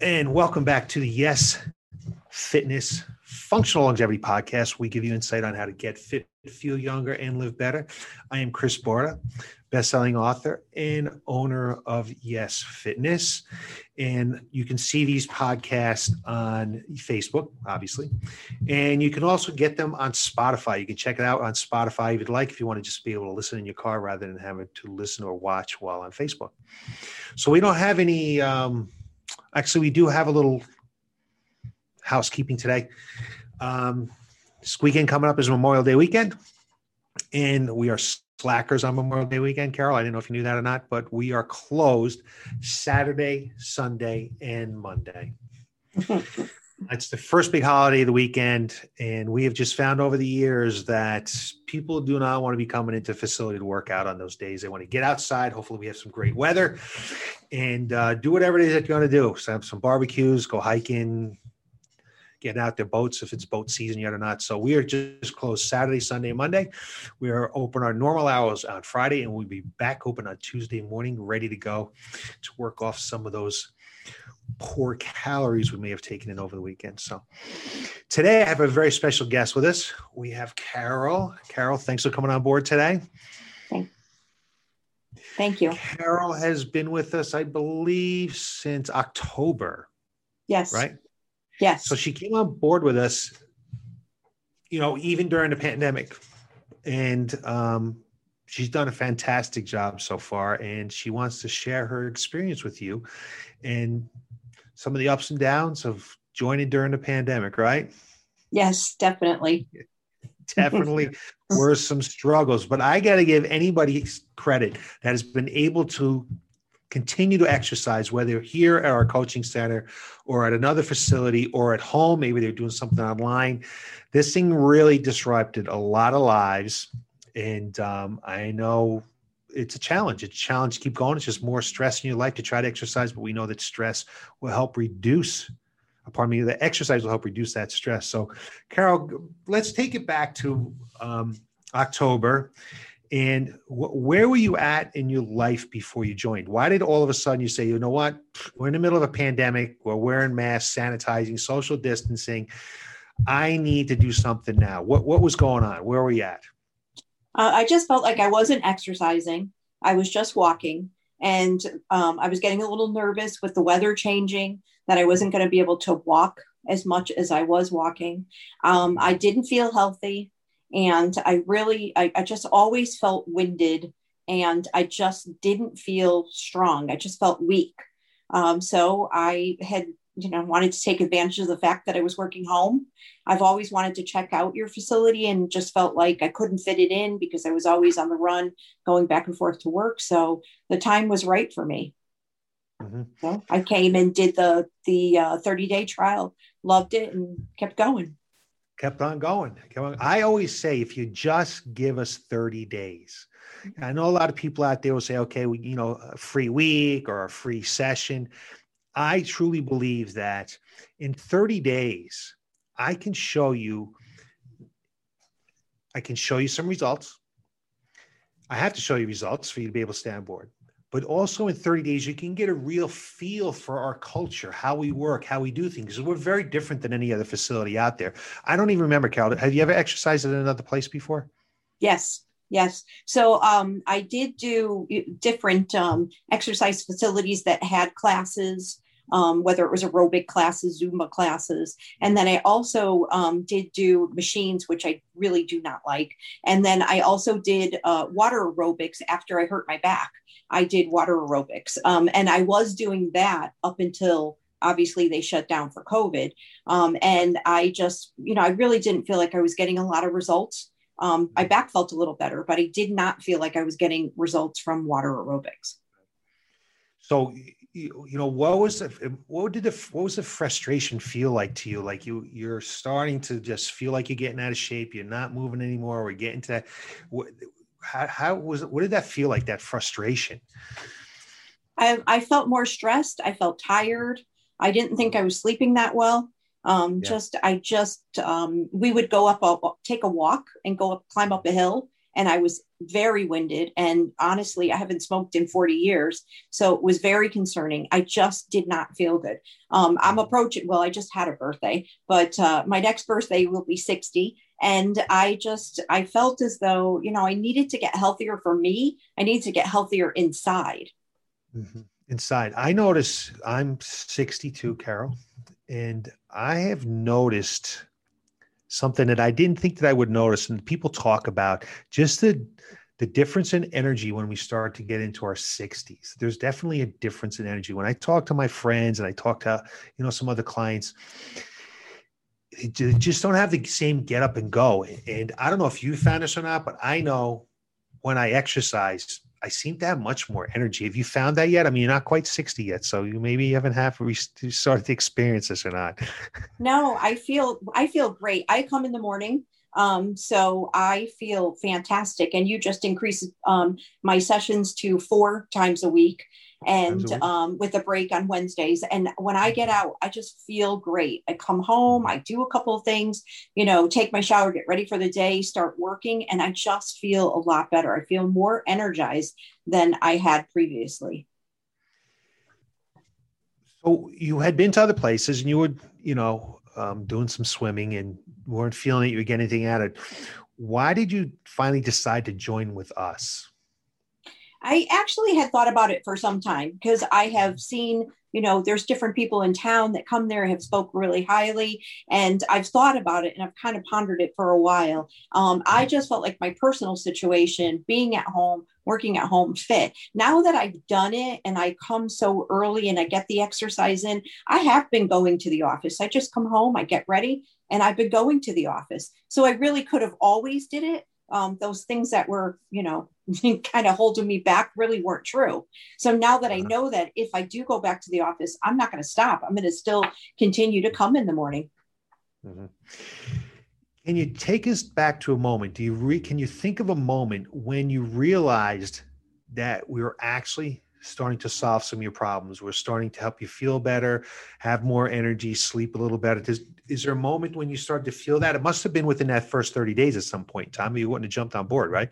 and welcome back to the Yes Fitness Functional Longevity Podcast. We give you insight on how to get fit, feel younger, and live better. I am Chris Borda, best-selling author and owner of Yes Fitness, and you can see these podcasts on Facebook, obviously, and you can also get them on Spotify. You can check it out on Spotify if you'd like, if you want to just be able to listen in your car rather than having to listen or watch while on Facebook. So we don't have any. Um, Actually, we do have a little housekeeping today. Um, coming up is Memorial Day weekend, and we are slackers on Memorial Day weekend. Carol, I didn't know if you knew that or not, but we are closed Saturday, Sunday, and Monday. It's the first big holiday of the weekend, and we have just found over the years that people do not want to be coming into facility to work out on those days. They want to get outside. Hopefully, we have some great weather, and uh, do whatever it is that you're going to do. So have some barbecues, go hiking, getting out their boats if it's boat season yet or not. So we are just closed Saturday, Sunday, Monday. We are open our normal hours on Friday, and we'll be back open on Tuesday morning, ready to go to work off some of those poor calories we may have taken in over the weekend. So today I have a very special guest with us. We have Carol. Carol, thanks for coming on board today. Thank you. Carol has been with us, I believe, since October. Yes. Right? Yes. So she came on board with us, you know, even during the pandemic. And um, she's done a fantastic job so far. And she wants to share her experience with you and some of the ups and downs of joining during the pandemic, right? Yes, definitely. definitely were some struggles, but I got to give anybody credit that has been able to continue to exercise, whether here at our coaching center or at another facility or at home, maybe they're doing something online. This thing really disrupted a lot of lives. And um, I know it's a challenge. It's a challenge to keep going. It's just more stress in your life to try to exercise, but we know that stress will help reduce. Pardon me, the exercise will help reduce that stress. So, Carol, let's take it back to um, October. And wh- where were you at in your life before you joined? Why did all of a sudden you say, you know what, we're in the middle of a pandemic, we're wearing masks, sanitizing, social distancing. I need to do something now. What what was going on? Where were we at? Uh, I just felt like I wasn't exercising. I was just walking. And um, I was getting a little nervous with the weather changing, that I wasn't going to be able to walk as much as I was walking. Um, I didn't feel healthy. And I really, I, I just always felt winded and I just didn't feel strong. I just felt weak. Um, so I had you know wanted to take advantage of the fact that I was working home. I've always wanted to check out your facility and just felt like I couldn't fit it in because I was always on the run going back and forth to work. So the time was right for me. Mm-hmm. So I came and did the the uh, 30 day trial, loved it, and kept going. Kept on going. I always say if you just give us 30 days, I know a lot of people out there will say, okay, we, you know, a free week or a free session. I truly believe that in 30 days, I can show you, I can show you some results. I have to show you results for you to be able to stay on board. But also in 30 days, you can get a real feel for our culture, how we work, how we do things. We're very different than any other facility out there. I don't even remember, Carol. Have you ever exercised at another place before? Yes. Yes. So um, I did do different um, exercise facilities that had classes, um, whether it was aerobic classes, Zumba classes. And then I also um, did do machines, which I really do not like. And then I also did uh, water aerobics after I hurt my back. I did water aerobics. Um, and I was doing that up until obviously they shut down for COVID. Um, and I just, you know, I really didn't feel like I was getting a lot of results um, my back felt a little better, but I did not feel like I was getting results from water aerobics. So, you, you know, what was the, what did the what was the frustration feel like to you? Like you you're starting to just feel like you're getting out of shape. You're not moving anymore. We're getting to that. What, how, how was? What did that feel like? That frustration. I, I felt more stressed. I felt tired. I didn't think I was sleeping that well um, yeah. just i just um, we would go up a, take a walk and go up climb up a hill and I was very winded. And honestly, I haven't smoked in 40 years. So it was very concerning. I just did not feel good. Um, I'm approaching, well, I just had a birthday, but uh, my next birthday will be 60. And I just, I felt as though, you know, I needed to get healthier for me. I need to get healthier inside. Mm-hmm. Inside. I notice I'm 62, Carol, and I have noticed something that I didn't think that I would notice. And people talk about just the the difference in energy when we start to get into our 60s. There's definitely a difference in energy. When I talk to my friends and I talk to you know some other clients, they just don't have the same get up and go. And I don't know if you found this or not, but I know when I exercise, I seem to have much more energy. Have you found that yet? I mean, you're not quite 60 yet, so you maybe haven't have started to experience this or not. no, I feel I feel great. I come in the morning, um, so I feel fantastic. And you just increase um, my sessions to four times a week and um, with a break on Wednesdays. And when I get out, I just feel great. I come home, I do a couple of things, you know, take my shower, get ready for the day, start working, and I just feel a lot better. I feel more energized than I had previously. So you had been to other places and you were, you know, um, doing some swimming and weren't feeling that you were getting anything out of it. Why did you finally decide to join with us? I actually had thought about it for some time because I have seen, you know, there's different people in town that come there have spoke really highly, and I've thought about it and I've kind of pondered it for a while. Um, I just felt like my personal situation, being at home, working at home, fit. Now that I've done it and I come so early and I get the exercise in, I have been going to the office. I just come home, I get ready, and I've been going to the office. So I really could have always did it. Um, those things that were, you know, kind of holding me back really weren't true. So now that I know that if I do go back to the office, I'm not going to stop. I'm going to still continue to come in the morning. Mm-hmm. Can you take us back to a moment? Do you re- can you think of a moment when you realized that we were actually starting to solve some of your problems? We're starting to help you feel better, have more energy, sleep a little better. Does, is there a moment when you started to feel that? It must have been within that first 30 days at some point in time. You wouldn't have jumped on board, right?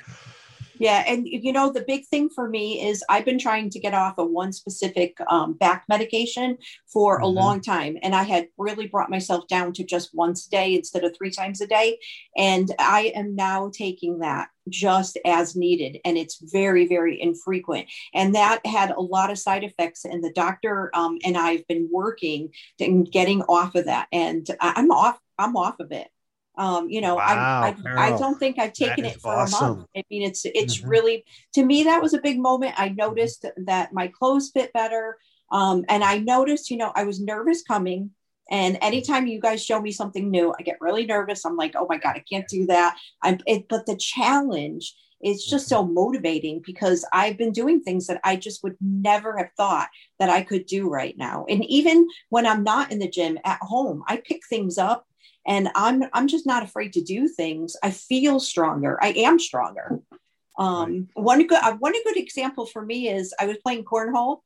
Yeah, and you know the big thing for me is I've been trying to get off of one specific um, back medication for mm-hmm. a long time, and I had really brought myself down to just once a day instead of three times a day, and I am now taking that just as needed, and it's very very infrequent, and that had a lot of side effects, and the doctor um, and I've been working and getting off of that, and I'm off. I'm off of it. Um, you know, wow, I, I, I, don't think I've taken it for awesome. a month. I mean, it's it's mm-hmm. really to me that was a big moment. I noticed that my clothes fit better, um, and I noticed, you know, I was nervous coming. And anytime you guys show me something new, I get really nervous. I'm like, oh my god, I can't do that. I'm, it, but the challenge is just so mm-hmm. motivating because I've been doing things that I just would never have thought that I could do right now. And even when I'm not in the gym at home, I pick things up and i'm i'm just not afraid to do things i feel stronger i am stronger um, right. one good uh, one good example for me is i was playing cornhole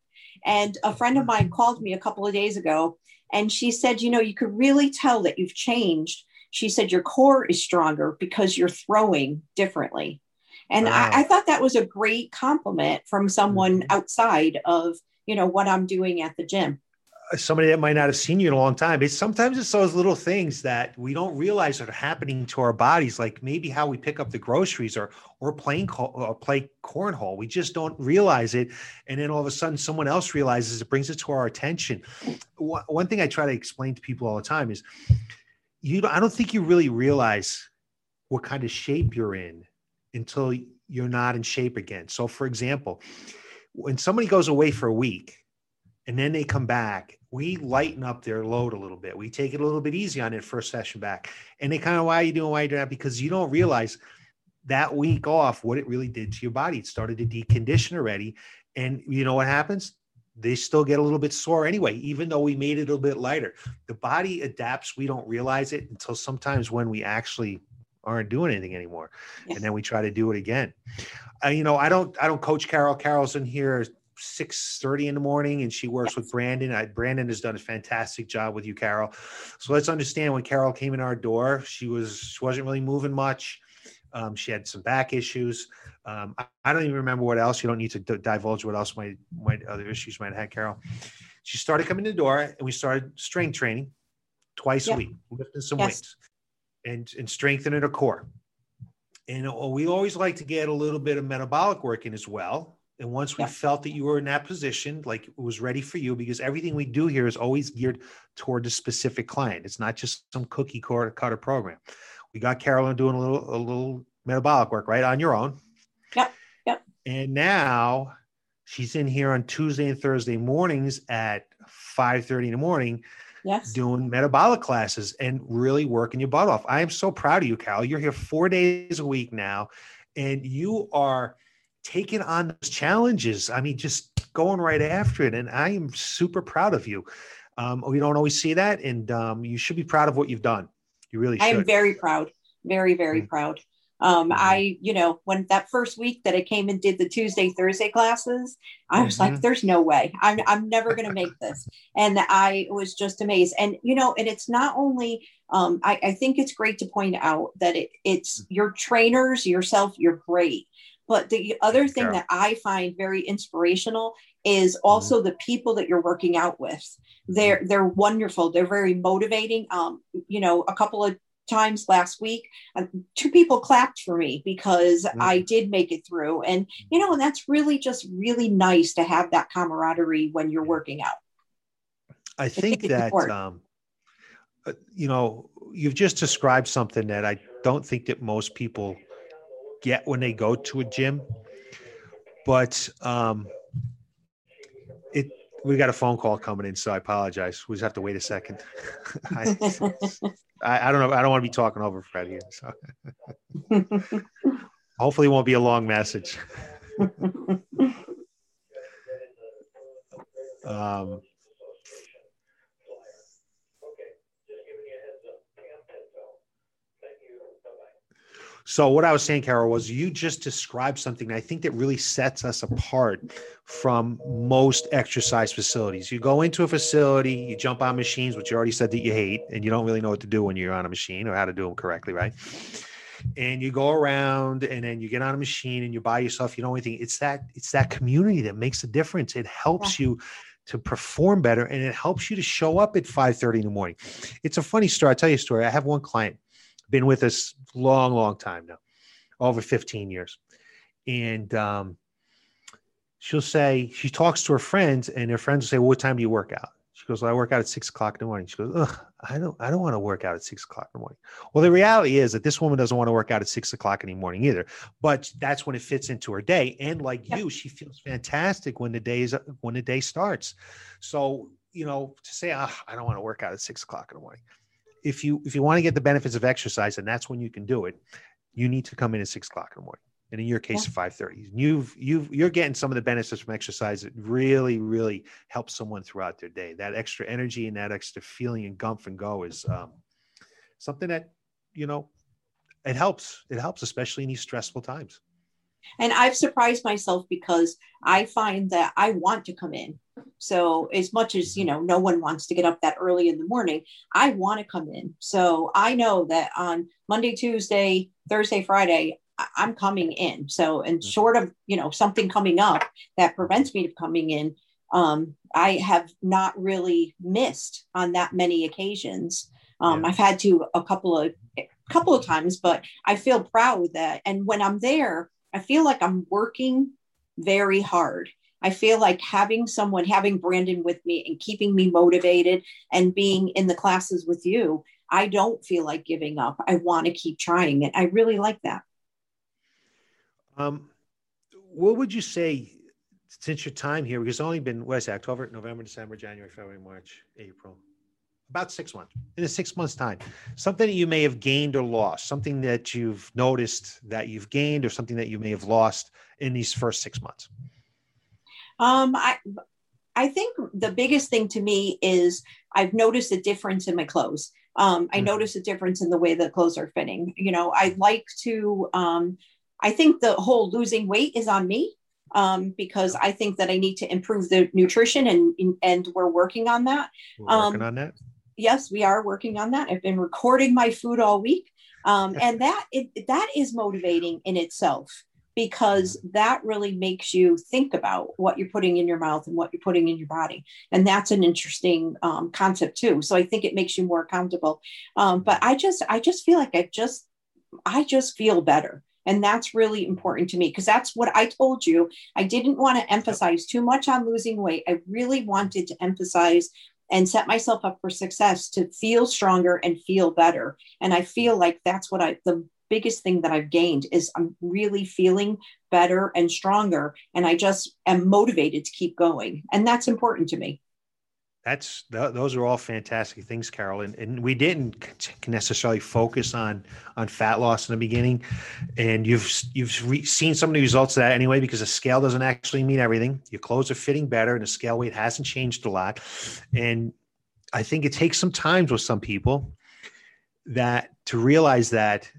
and a friend of mine called me a couple of days ago and she said you know you could really tell that you've changed she said your core is stronger because you're throwing differently and wow. I, I, thought that was a great compliment from someone mm-hmm. outside of you know what i'm doing at the gym Uh, somebody that might not have seen you in a long time. It's sometimes it's those little things that we don't realize are happening to our bodies, like maybe how we pick up the groceries or or playing or uh, play cornhole. We just don't realize it, and then all of a sudden, someone else realizes it, brings it to our attention. One thing I try to explain to people all the time is, you. I don't think you really realize what kind of shape you're in until you're not in shape again. So, for example, when somebody goes away for a week and then they come back we lighten up their load a little bit. We take it a little bit easy on it first session back. And they kind of, why are you doing, why are you doing that? Because you don't realize that week off, what it really did to your body. It started to decondition already. And you know what happens? They still get a little bit sore anyway, even though we made it a little bit lighter. The body adapts. We don't realize it until sometimes when we actually aren't doing anything anymore. Yes. And then we try to do it again. Uh, you know, I don't, I don't coach Carol. Carol's in here six thirty in the morning, and she works with Brandon. I, Brandon has done a fantastic job with you, Carol. So let's understand when Carol came in our door, she was she wasn't really moving much. Um, she had some back issues. Um, I, I, don't even remember what else. You don't need to d- divulge what else my my other issues might have had, Carol. She started coming to the door, and we started strength training twice yep. a week, lifting some yes. weights, and and strengthening her core. And uh, we always like to get a little bit of metabolic working as well. And once we felt that you were in that position, like it was ready for you, because everything we do here is always geared toward a specific client. It's not just some cookie cutter program. We got Carolyn doing a little a little metabolic work, right, on your own. Yep. Yep. And now she's in here on Tuesday and Thursday mornings at 5 30 in the morning. Yes. Doing metabolic classes and really working your butt off. I am so proud of you, Carol. You're here four days a week now, and you are taking on those challenges. I mean, just going right after it. And I am super proud of you. Um, we don't always see that, and um, you should be proud of what you've done. You really should. I am very proud, very, very mm-hmm. proud. Um, mm-hmm. I, you know, when that first week that I came and did the Tuesday, Thursday classes, I was mm-hmm. like, there's no way I'm, I'm never going to make this. And I was just amazed. And, you know, and it's not only, um, I, I think it's great to point out that it, it's mm-hmm. your trainers, yourself, you're great. But the other thing yeah. that I find very inspirational is mm-hmm. also mm-hmm. the people that you're working out with. They're mm-hmm. they're wonderful. They're very motivating. Um, you know, a couple of times last week, uh, two people clapped for me because mm-hmm. I did make it through, and you know, and that's really just really nice to have that camaraderie when you're working out. I think, that um, uh, you know you've just described something that I don't think that most people get when they go to a gym. But um, it we got a phone call coming in, so I apologize. We just have to wait a second. I, I, I, don't know. I don't want to be talking over Fred here. So hopefully, it won't be a long message. um, So what I was saying, Carol, was you just described something I think that really sets us apart from most exercise facilities. You go into a facility, you jump on machines, which you already said that you hate, and you don't really know what to do when you're on a machine or how to do them correctly, right? And you go around and then you get on a machine and you buy yourself, you know anything. It's that it's that community that makes a difference. It helps yeah. you to perform better and it helps you to show up at 5 30 in the morning. It's a funny story. I'll tell you a story. I have one client been with us long, long time now, over 15 years. And um, she'll say, she talks to her friends, and her friends will say, well, What time do you work out? She goes, well, I work out at six o'clock in the morning. She goes, Ugh, I don't, I don't want to work out at six o'clock in the morning. Well, the reality is that this woman doesn't want to work out at six o'clock in the morning either. But that's when it fits into her day. And like you, she feels fantastic when the day is when the day starts. So you know, to say, oh, I don't want to work out at six o'clock in the morning if you if you want to get the benefits of exercise, and that's when you can do it, you need to come in at six o'clock in the morning. And in your case, yeah. five thirty. You've you've you're getting some of the benefits from exercise that really really helps someone throughout their day. That extra energy and that extra feeling and gump and go is um, something that you know it helps. It helps, especially in these stressful times. And I've surprised myself because I find that I want to come in. So as much as, you know, no one wants to get up that early in the morning, I want to come in. So I know that on Monday, Tuesday, Thursday, Friday, I'm coming in. So, and mm-hmm. short of, you know, something coming up that prevents me from coming in, um, I have not really missed on that many occasions. Um, yeah. I've had to a couple of a couple of times, but I feel proud that. And when I'm there, I feel like I'm working very hard. I feel like having someone, having Brandon with me and keeping me motivated and being in the classes with you, I don't feel like giving up. I want to keep trying it. I really like that. Um, what would you say since your time here? Because it's only been what is it, October, November, December, January, February, March, April, about six months. In a six months time, something that you may have gained or lost, something that you've noticed that you've gained, or something that you may have lost in these first six months. Um, I I think the biggest thing to me is I've noticed a difference in my clothes. Um, I mm-hmm. notice a difference in the way the clothes are fitting. You know, I like to. Um, I think the whole losing weight is on me um, because I think that I need to improve the nutrition, and and we're working on that. We're working um, on that. Yes, we are working on that. I've been recording my food all week Um, and that it, that is motivating in itself because that really makes you think about what you're putting in your mouth and what you're putting in your body and that's an interesting um, concept too so i think it makes you more accountable um, but i just i just feel like i just i just feel better and that's really important to me because that's what I told you. I didn't want to emphasize too much on losing weight. I really wanted to emphasize and set myself up for success to feel stronger and feel better. And I feel like that's what I, the biggest thing that I've gained is I'm really feeling better and stronger. And I just am motivated to keep going. And that's important to me that's th- those are all fantastic things carol and, and we didn't necessarily focus on on fat loss in the beginning and you've you've re- seen some of the results of that anyway because the scale doesn't actually mean everything your clothes are fitting better and the scale weight hasn't changed a lot and i think it takes some time with some people that to realize that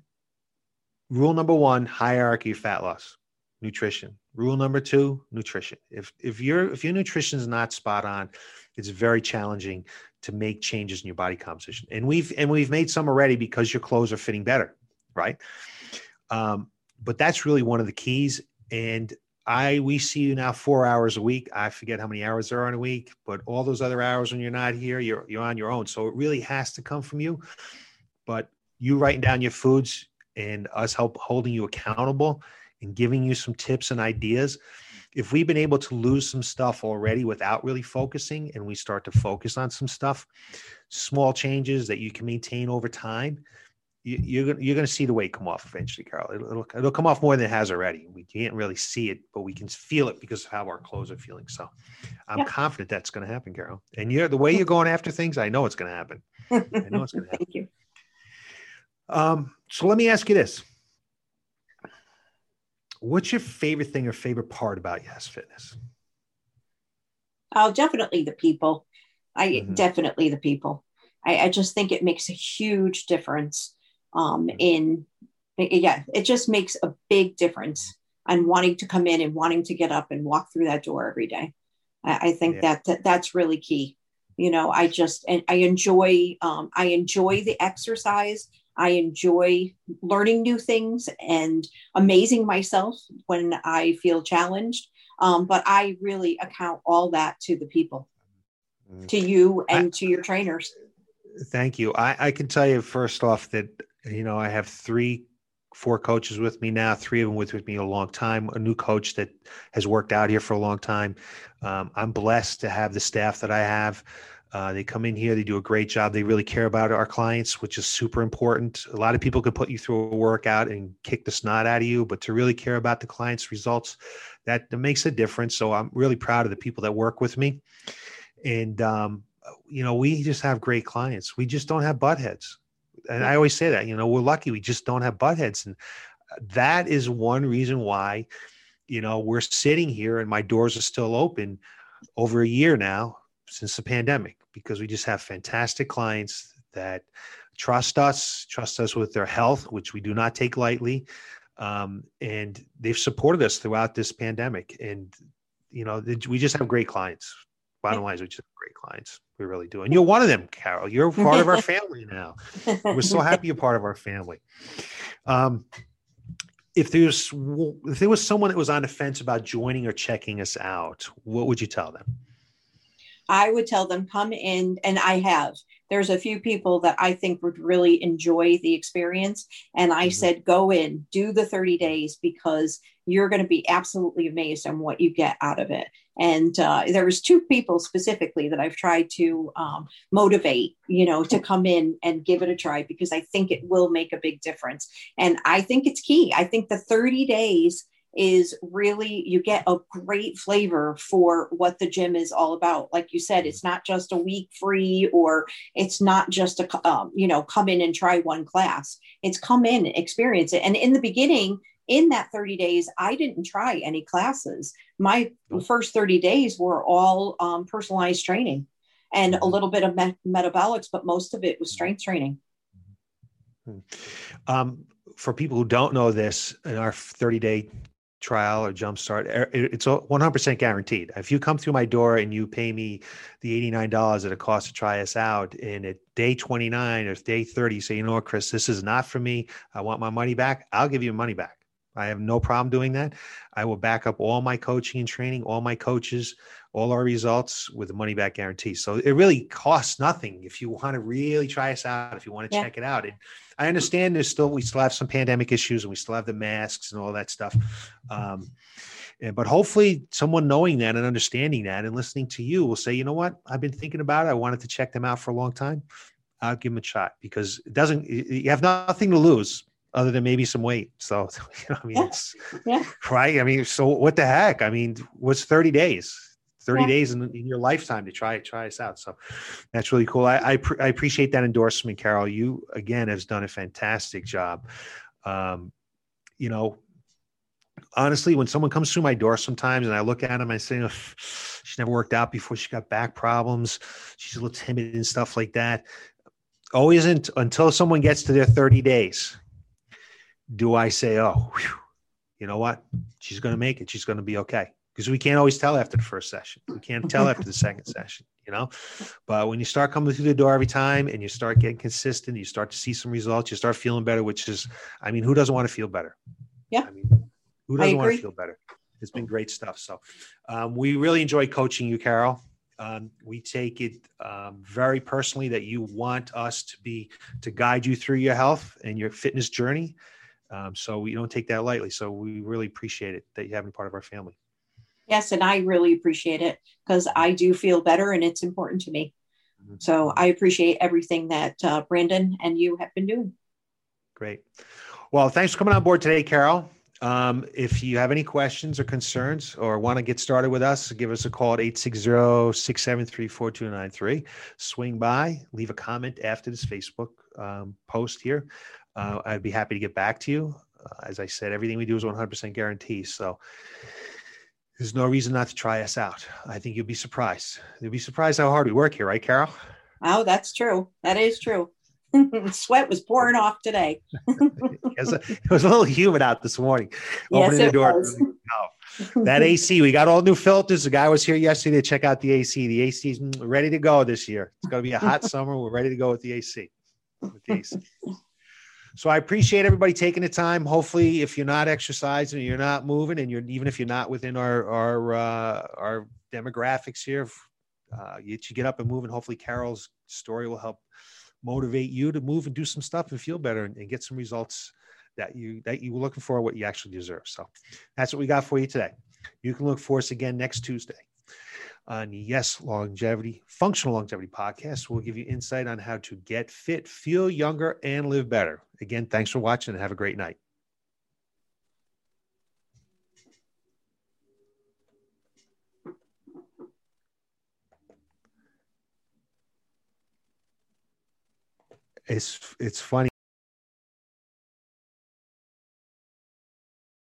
rule number one hierarchy of fat loss nutrition rule number two nutrition if if your if your nutrition is not spot on it's very challenging to make changes in your body composition. And we've and we've made some already because your clothes are fitting better, right? Um, but that's really one of the keys. And I we see you now four hours a week. I forget how many hours there are in a week, but all those other hours when you're not here, you're you're on your own. So it really has to come from you. But you writing down your foods and us help holding you accountable and giving you some tips and ideas. If we've been able to lose some stuff already without really focusing and we start to focus on some stuff small changes that you can maintain over time you, are you're going to see the weight come off eventually carol it'll, it'll, it'll, come off more than it has already. We can't really see it but we can feel it because of how our clothes are feeling. So i'm yeah. confident that's going to happen carol. And you're the way you're going after things i know it's going to happen. I know it's going to happen. thank you um, so let me ask you this What's your favorite thing or favorite part about Yes Fitness? Oh, definitely the people. I mm-hmm. definitely the people. I, I, just think it makes a huge difference. Um, mm-hmm. in yeah, it just makes a big difference on wanting to come in and wanting to get up and walk through that door every day. I, I think yeah. that, that that's really key. You know, I just and I enjoy um, I enjoy the exercise I enjoy learning new things and amazing myself when I feel challenged. Um, but I really account all that to the people, mm. to you and I, to your trainers. Thank you. I, I can tell you first off that, you know, I have three four coaches with me now, three of them with, with me a long time, a new coach that has worked out here for a long time. Um, I'm blessed to have the staff that I have. Uh, they come in here, they do a great job. They really care about our clients, which is super important. A lot of people could put you through a workout and kick the snot out of you, but to really care about the client's results, that, that makes a difference. So I'm really proud of the people that work with me. And, um, you know, we just have great clients. We just don't have butt heads. And I always say that, you know, we're lucky we just don't have butt heads. And that is one reason why, you know, we're sitting here and my doors are still open over a year now since the pandemic because we just have fantastic clients that trust us, trust us with their health, which we do not take lightly. Um, and they've supported us throughout this pandemic. And, you know, we just have great clients. Bottom line is we just have great clients. We really do. And you're one of them, Carol. You're part of our family now. We're so happy you're part of our family. Um, if there's if there was someone that was on the fence about joining or checking us out, what would you tell them? I would tell them, come in, and I have. There's a few people that I think would really enjoy the experience. And I mm-hmm. said, go in, do the 30 days because you're going to be absolutely amazed on what you get out of it. And uh, there was two people specifically that I've tried to um, motivate, you know, to come in and give it a try because I think it will make a big difference. And I think it's key. I think the 30 days is really you get a great flavor for what the gym is all about. Like you said it's not just a week free or it's not just a um, you know come in and try one class. It's come in experience it. And in the beginning in that 30 days i didn't try any classes. My first 30 days were all um, personalized training and a mm-hmm. little bit of me- metabolics but most of it was strength training. Um, for people who don't know this in our 30 day trial or jumpstart er, it's 100% guaranteed. If you come through my door and you pay me the $89 that it costs to try us out and at day 29 or day 30 you say you know what chris this is not for me. I want my money back i'll give you money back. I have no problem doing that. I will back up all my coaching and training all my coaches all our results with a money back guarantee so it really costs nothing if you want to really try us out if you want to yeah. check it out and I understand there's still we still have some pandemic issues and we still have the masks and all that stuff. Um, but hopefully someone knowing that and understanding that and listening to you will say, you know what, I've been thinking about it. I wanted to check them out for a long time. I'll give them a shot because it doesn't. You have nothing to lose other than maybe some weight. So you know, I mean, yeah. it's yeah. right. I mean, so what the heck? I mean, what's 30 days? 30 yeah. days in, in, your lifetime to try try us out. So that's really cool. I I, I, appreciate that endorsement, Carol. You again has done a fantastic job. Um, you know, honestly, when someone comes through my door sometimes and I look at them, I say, oh, she never worked out before. She got back problems. She's a little timid and stuff like that. Always until someone gets to their 30 days, do I say, oh, whew, you know what? She's going to make it. She's going to be okay because we can't always tell after the first session. We can't tell after the second session, you know. But when you start coming through the door every time and you start getting consistent, you start to see some results, you start feeling better, which is, I mean, who doesn't want to feel better? Yeah. I mean, who doesn't want to feel better? It's been great stuff. So um, we really enjoy coaching you, Carol. Um, we take it um, very personally that you want us to be to guide you through your health and your fitness journey. Um, so we don't take that lightly. So we really appreciate it that you have been part of our family. Yes, and I really appreciate it because I do feel better and it's important to me. Mm-hmm. So I appreciate everything that uh, Brandon and you have been doing. Great. Well, thanks for coming on board today, Carol. Um, if you have any questions or concerns or want to get started with us, give us a call at 860-673-4293. Swing by, leave a comment after this Facebook um, post here. Uh, I'd be happy to get back to you. Uh, as I said, everything we do is 100% guaranteed. So there's no reason not to try us out. I think you'll be surprised. You'll be surprised how hard we work here, right, Carol? Oh, that's true. That is true. Sweat was pouring off today. it was a little humid out this morning. Yes, Opening the door. Was. that AC, we got all new filters. The guy was here yesterday to check out the AC. The AC is ready to go this year. It's going to be a hot summer. We're ready to go with the AC. With the AC. So I appreciate everybody taking the time. Hopefully, if you're not exercising, you're not moving, and you're even if you're not within our our uh, our demographics here, uh, you should get up and move. And hopefully, Carol's story will help motivate you to move and do some stuff and feel better and, and get some results that you that you were looking for, what you actually deserve. So that's what we got for you today. You can look for us again next Tuesday on Yes Longevity, Functional Longevity Podcast. We'll give you insight on how to get fit, feel younger, and live better. Again, thanks for watching and have a great night. It's it's funny.